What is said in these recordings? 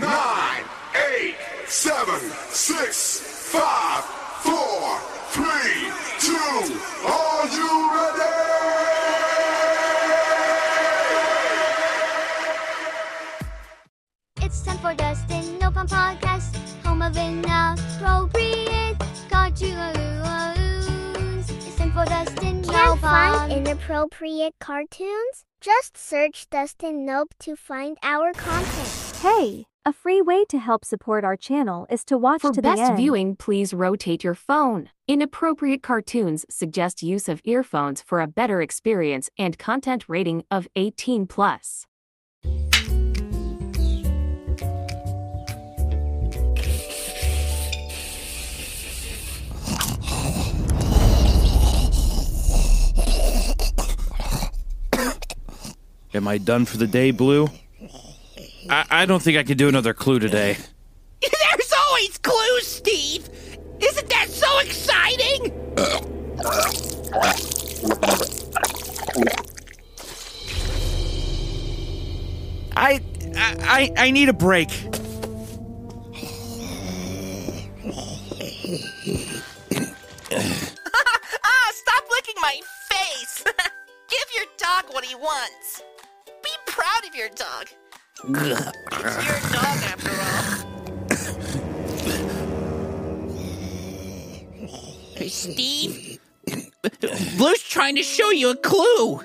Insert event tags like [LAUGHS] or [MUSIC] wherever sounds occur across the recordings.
nine, eight, seven, six, five, four, three, two. Are you ready? It's time for Dustin Nope Podcast, home of inappropriate cartoons. It's time for Dustin Can't find inappropriate cartoons? Just search Dustin Nope to find our content. Hey, a free way to help support our channel is to watch For to the end. For best viewing, please rotate your phone. Inappropriate cartoons suggest use of earphones for a better experience and content rating of 18 plus. Am I done for the day, Blue? I, I don't think I can do another clue today. [LAUGHS] There's always clues, Steve! Isn't that so exciting? I I I need a break. [LAUGHS] Dog, after all. Steve? Blue's trying to show you a clue.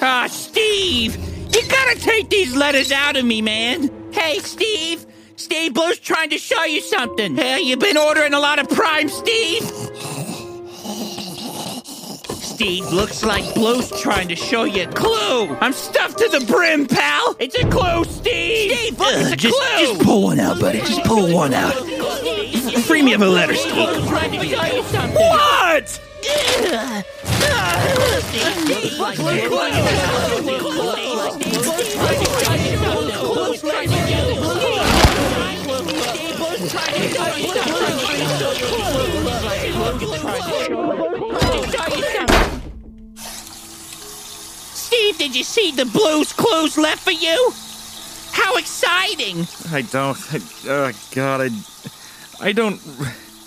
Ah, Steve! You gotta take these letters out of me, man! Hey, Steve! Steve, Blue's trying to show you something. Hey, you been ordering a lot of Prime, Steve? Steve, looks like Blue's trying to show you a clue. I'm stuffed to the brim, pal. It's a clue, Steve. Steve, look, it's a just, clue. just pull one out, buddy. Just pull one out. Free me of a letter, Steve. trying to show you did you see the blues clues left for you? How exciting! I don't. I, oh God, I I don't.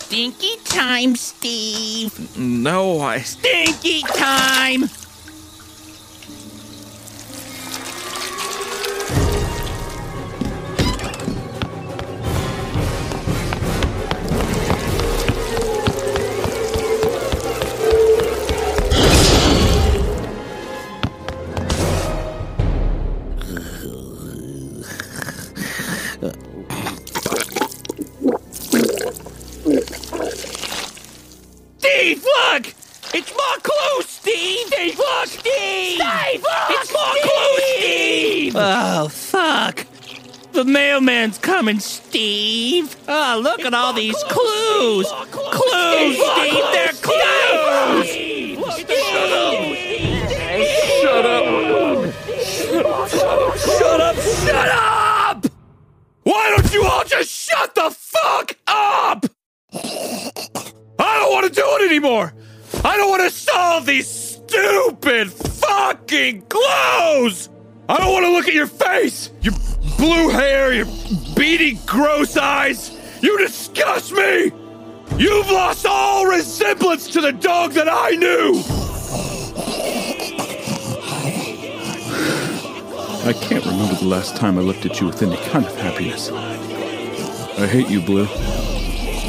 Stinky time, Steve. No, I. Stinky time! Coming, Steve. Oh, look at all these clues. Clues, Steve! They're clues! Shut up! Shut up! Shut up! Why don't you all just shut the fuck up? I don't want to do it anymore. I don't want to solve these stupid fucking clues. I don't want to look at your face, your blue hair, your beady, gross eyes. You disgust me. You've lost all resemblance to the dog that I knew. I can't remember the last time I looked at you with any kind of happiness. I hate you, Blue.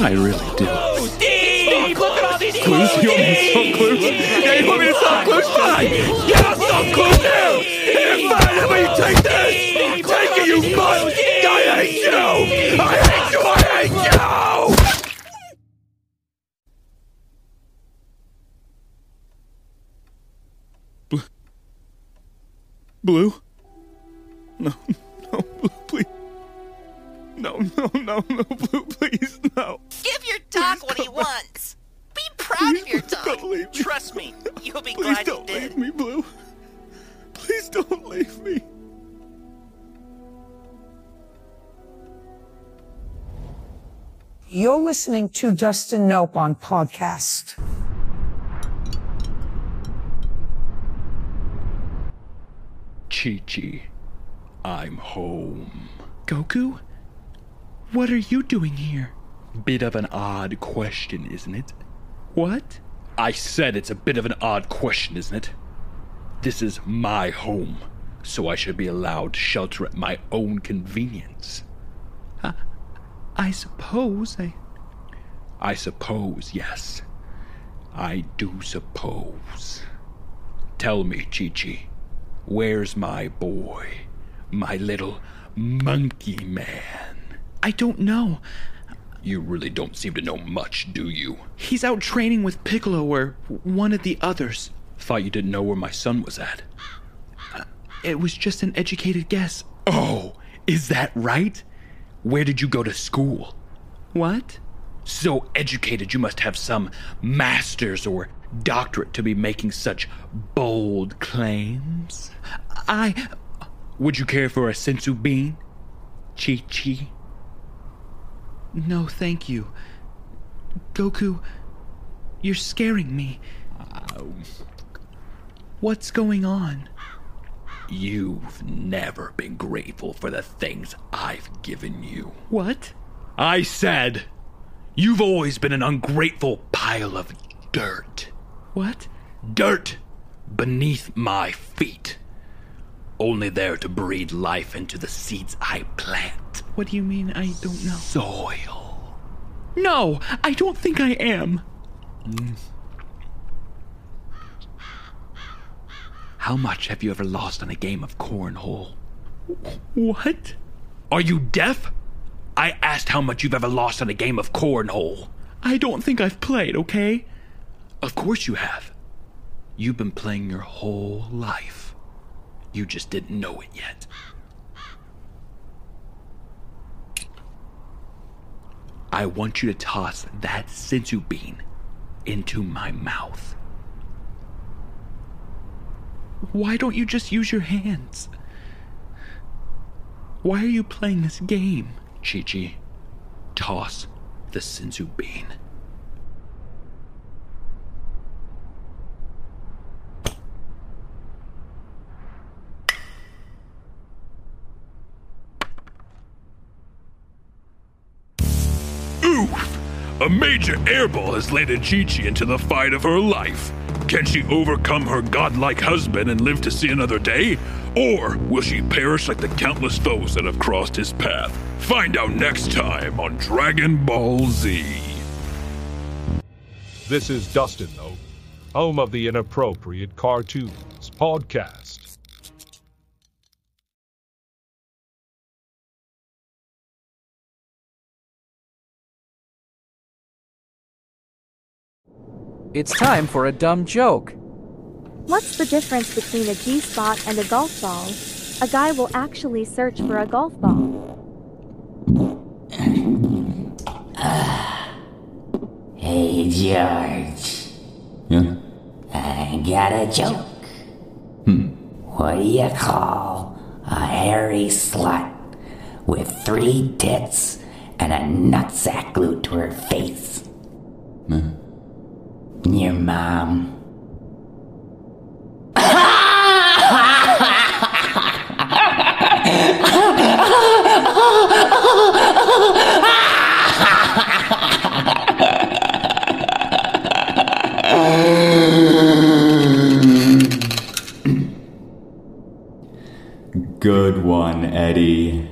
I really do. Steve! Look at all these Clues? You want me to solve clues? Yeah, you want me to solve clues? Fine! Yeah, I'll solve clues now! Here, fine, how about take this? Take it, you mutt! I hate you! I hate you! I hate you! Blue? Blue? No, no, Blue, please. No, no, no, no, Blue, please, no. Give your dog what he wants. Be proud of your dog. Don't leave me. Trust me, you'll be Please glad you did. Please don't leave me, Blue. Please don't leave me. You're listening to Dustin Nope on podcast. Chi Chi. I'm home. Goku? What are you doing here? Bit of an odd question, isn't it? What? I said it's a bit of an odd question, isn't it? This is my home, so I should be allowed to shelter at my own convenience. I suppose I. I suppose, yes. I do suppose. Tell me, Chi Chi, where's my boy? My little monkey man? I don't know. You really don't seem to know much, do you? He's out training with Piccolo or one of the others. Thought you didn't know where my son was at. Uh, it was just an educated guess. Oh, is that right? Where did you go to school? What? So educated, you must have some master's or doctorate to be making such bold claims. I. Would you care for a senzu bean? Chi Chi? No, thank you. Goku, you're scaring me. Uh, What's going on? You've never been grateful for the things I've given you. What? I said, you've always been an ungrateful pile of dirt. What? Dirt beneath my feet. Only there to breathe life into the seeds I plant. What do you mean? I don't know. Soil. No, I don't think I am. Mm-hmm. How much have you ever lost on a game of cornhole? What? Are you deaf? I asked how much you've ever lost on a game of cornhole. I don't think I've played, okay? Of course you have. You've been playing your whole life. You just didn't know it yet. I want you to toss that senzu bean into my mouth. Why don't you just use your hands? Why are you playing this game? Chi Chi, toss the senzu bean. Oof! A major airball has landed Chi Chi into the fight of her life. Can she overcome her godlike husband and live to see another day? Or will she perish like the countless foes that have crossed his path? Find out next time on Dragon Ball Z. This is Dustin, though, home of the Inappropriate Cartoons podcast. It's time for a dumb joke. What's the difference between a G spot and a golf ball? A guy will actually search for a golf ball. [SIGHS] Hey, George. Yeah? I got a joke. Hmm. What do you call a hairy slut with three tits and a nutsack glued to her face? Uh, Your mom. Good one, Eddie.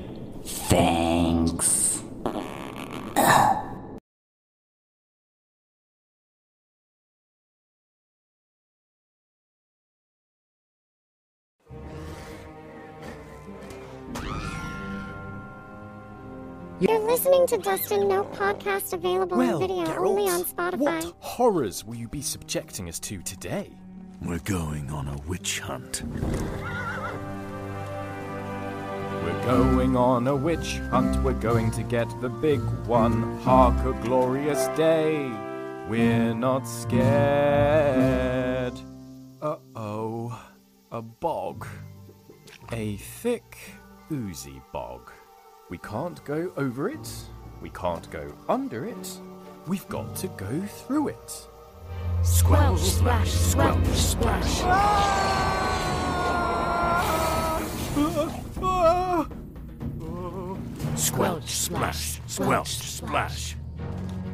Listening to Dustin Nope podcast available Well, in video Geralt, only on Spotify. What horrors will you be subjecting us to today? We're going on a witch hunt. We're going on a witch hunt. We're going to get the big one. Hark a glorious day. We're not scared. Uh oh. A bog. A thick, oozy bog. We can't go over it. We can't go under it. We've got to go through it. Squelch, splash, squelch, splash. Ah! Squelch, splash, squelch, splash.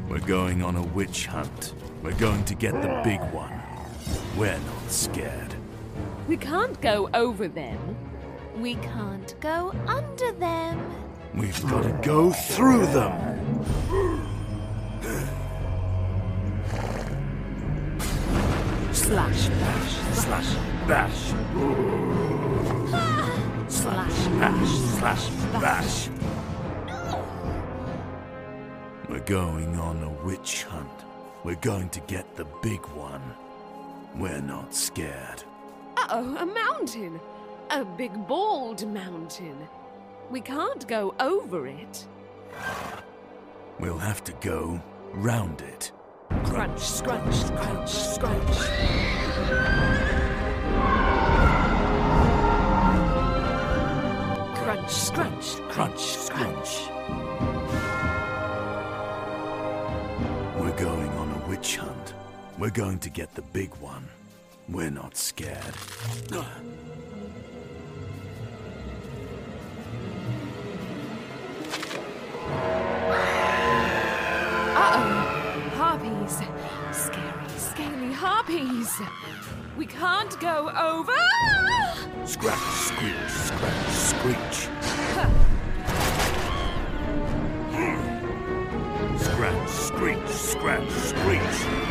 We're going on a witch hunt. We're going to get the big one. We're not scared. We can't go over them. We can't go under them. We've got to go through them. Slash, bash, slash, bash. slash, bash, slash, bash. We're going on a witch hunt. We're going to get the big one. We're not scared. Uh oh, a mountain. A big bald mountain. We can't go over it. We'll have to go round it. Crunch, scrunch, crunch, scrunch. Crunch, scrunch, crunch, scrunch. We're going on a witch hunt. We're going to get the big one. We're not scared. Uh-oh. Harpies. Scary, scaly harpies. We can't go over. Scratch, screech, scratch, screech. Scratch, screech, scratch, screech.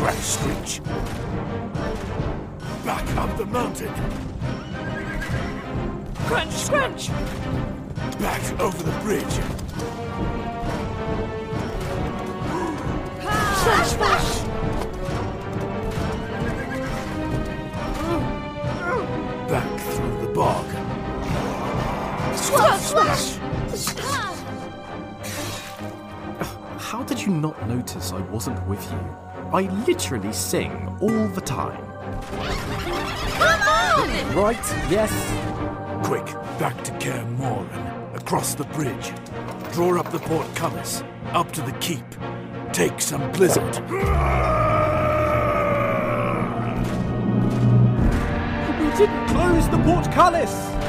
Scratch, screech! Back up the mountain! Crunch, scrunch. Back over the bridge! Slash, slash. Back through the bog! Swash, swash. How did you not notice I wasn't with you? I literally sing all the time. Come on! Right, yes. Quick, back to Kaer Morhen, across the bridge. Draw up the portcullis, up to the keep. Take some blizzard. We didn't close the portcullis!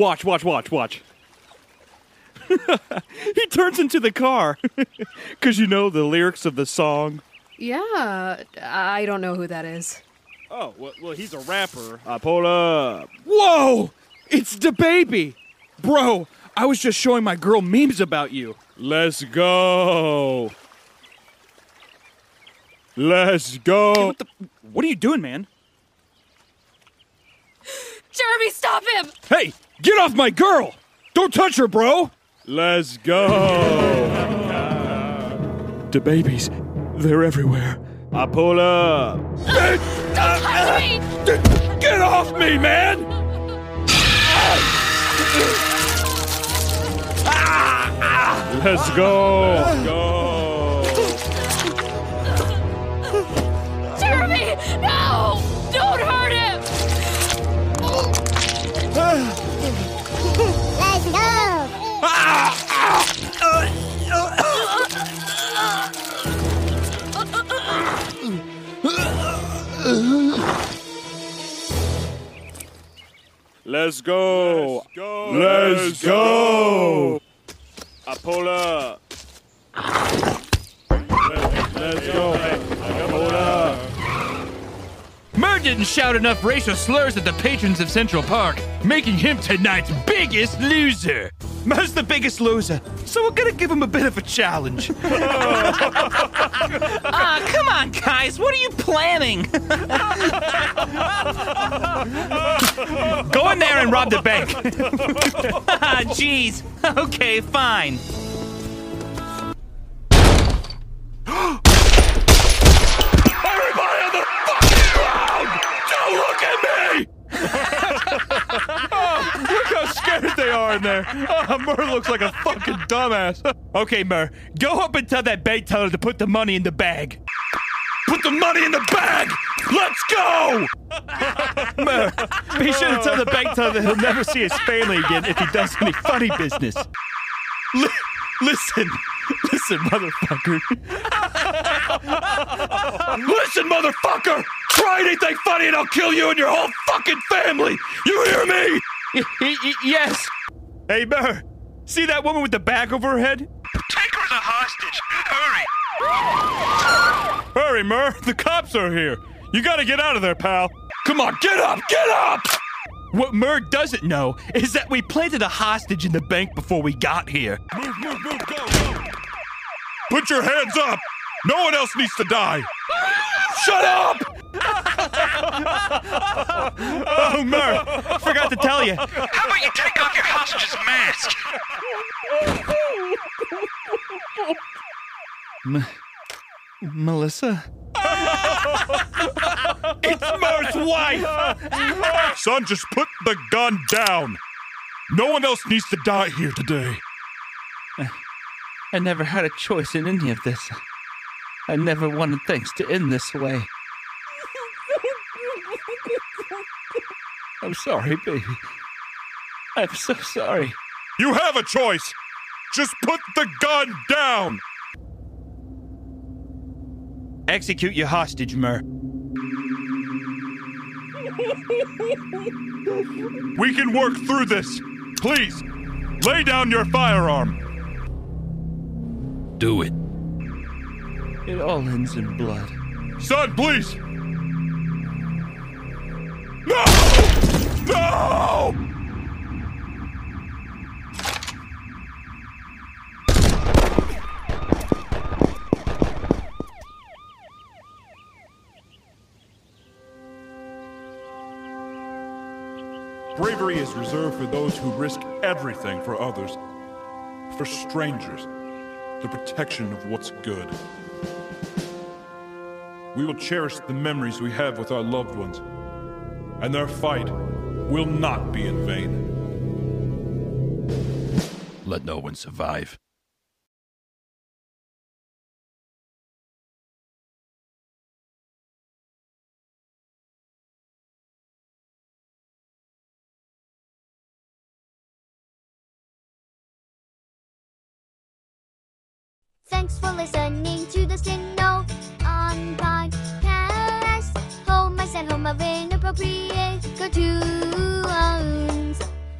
Watch, watch, watch, watch. [LAUGHS] he turns into the car. [LAUGHS] Because you know the lyrics of the song. Yeah, I don't know who that is. Oh, well, well he's a rapper. I pull up. Whoa! It's the baby! Bro, I was just showing my girl memes about you. Let's go. Let's go. what, the, what are you doing, man? Jeremy, stop him! Hey, get off my girl! Don't touch her, bro! Let's go. the babies, they're everywhere. I pull up. Don't touch me! Get off me, man! Let's go. Go. Let's go! Let's go. Let's go. I pull up. Didn't shout enough racial slurs at the patrons of Central Park, making him tonight's biggest loser. Mur's the biggest loser, so we're gonna give him a bit of a challenge. [LAUGHS] Ah, come on, guys. What are you planning? Go in there and rob the bank. [LAUGHS] Ah, Jeez. Okay, fine. In there. [LAUGHS] Oh, Mur looks like a fucking dumbass. [LAUGHS] Okay, Mur, go up and tell that bank teller to put the money in the bag. Put the money in the bag! Let's go! [LAUGHS] Mur, be sure to tell the bank teller that he'll never see his family again if he does any funny business. Li- listen, listen, motherfucker. Listen, motherfucker! Try anything funny and I'll kill you and your whole fucking family! You hear me? Y- y- yes. Hey, Mur, see that woman with the bag over her head? Take her as a hostage! Hurry! Hurry, Mur, the cops are here. You gotta get out of there, pal. Come on, get up! Get up! What Mur doesn't know is that we planted a hostage in the bank before we got here. Move, move, move, go, go! Put your hands up! No one else needs to die! Shut up! [LAUGHS] Oh, Mur, I forgot to tell you. How about you take off your hostage's mask? M- Melissa? it's Mur's wife! Son, just put the gun down! No one else needs to die here today. I never had a choice in any of this. I never wanted things to end this way. I'm sorry, baby. I'm so sorry. You have a choice! Just put the gun down! Execute your hostage, Mur. We can work through this. Please, lay down your firearm. Do it. It all ends in blood. Son, please! Bravery is reserved for those who risk everything for others, for strangers, the protection of what's good. We will cherish the memories we have with our loved ones, and their fight will not be in vain. Let no one survive. Thanks for listening to the Sino on podcast. Home, I said home appropriate. Go to uh,